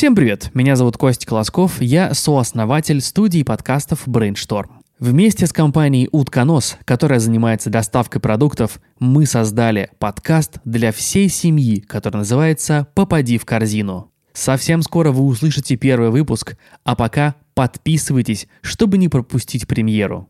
Всем привет, меня зовут Костя Колосков, я сооснователь студии подкастов Brainstorm. Вместе с компанией Утконос, которая занимается доставкой продуктов, мы создали подкаст для всей семьи, который называется «Попади в корзину». Совсем скоро вы услышите первый выпуск, а пока подписывайтесь, чтобы не пропустить премьеру.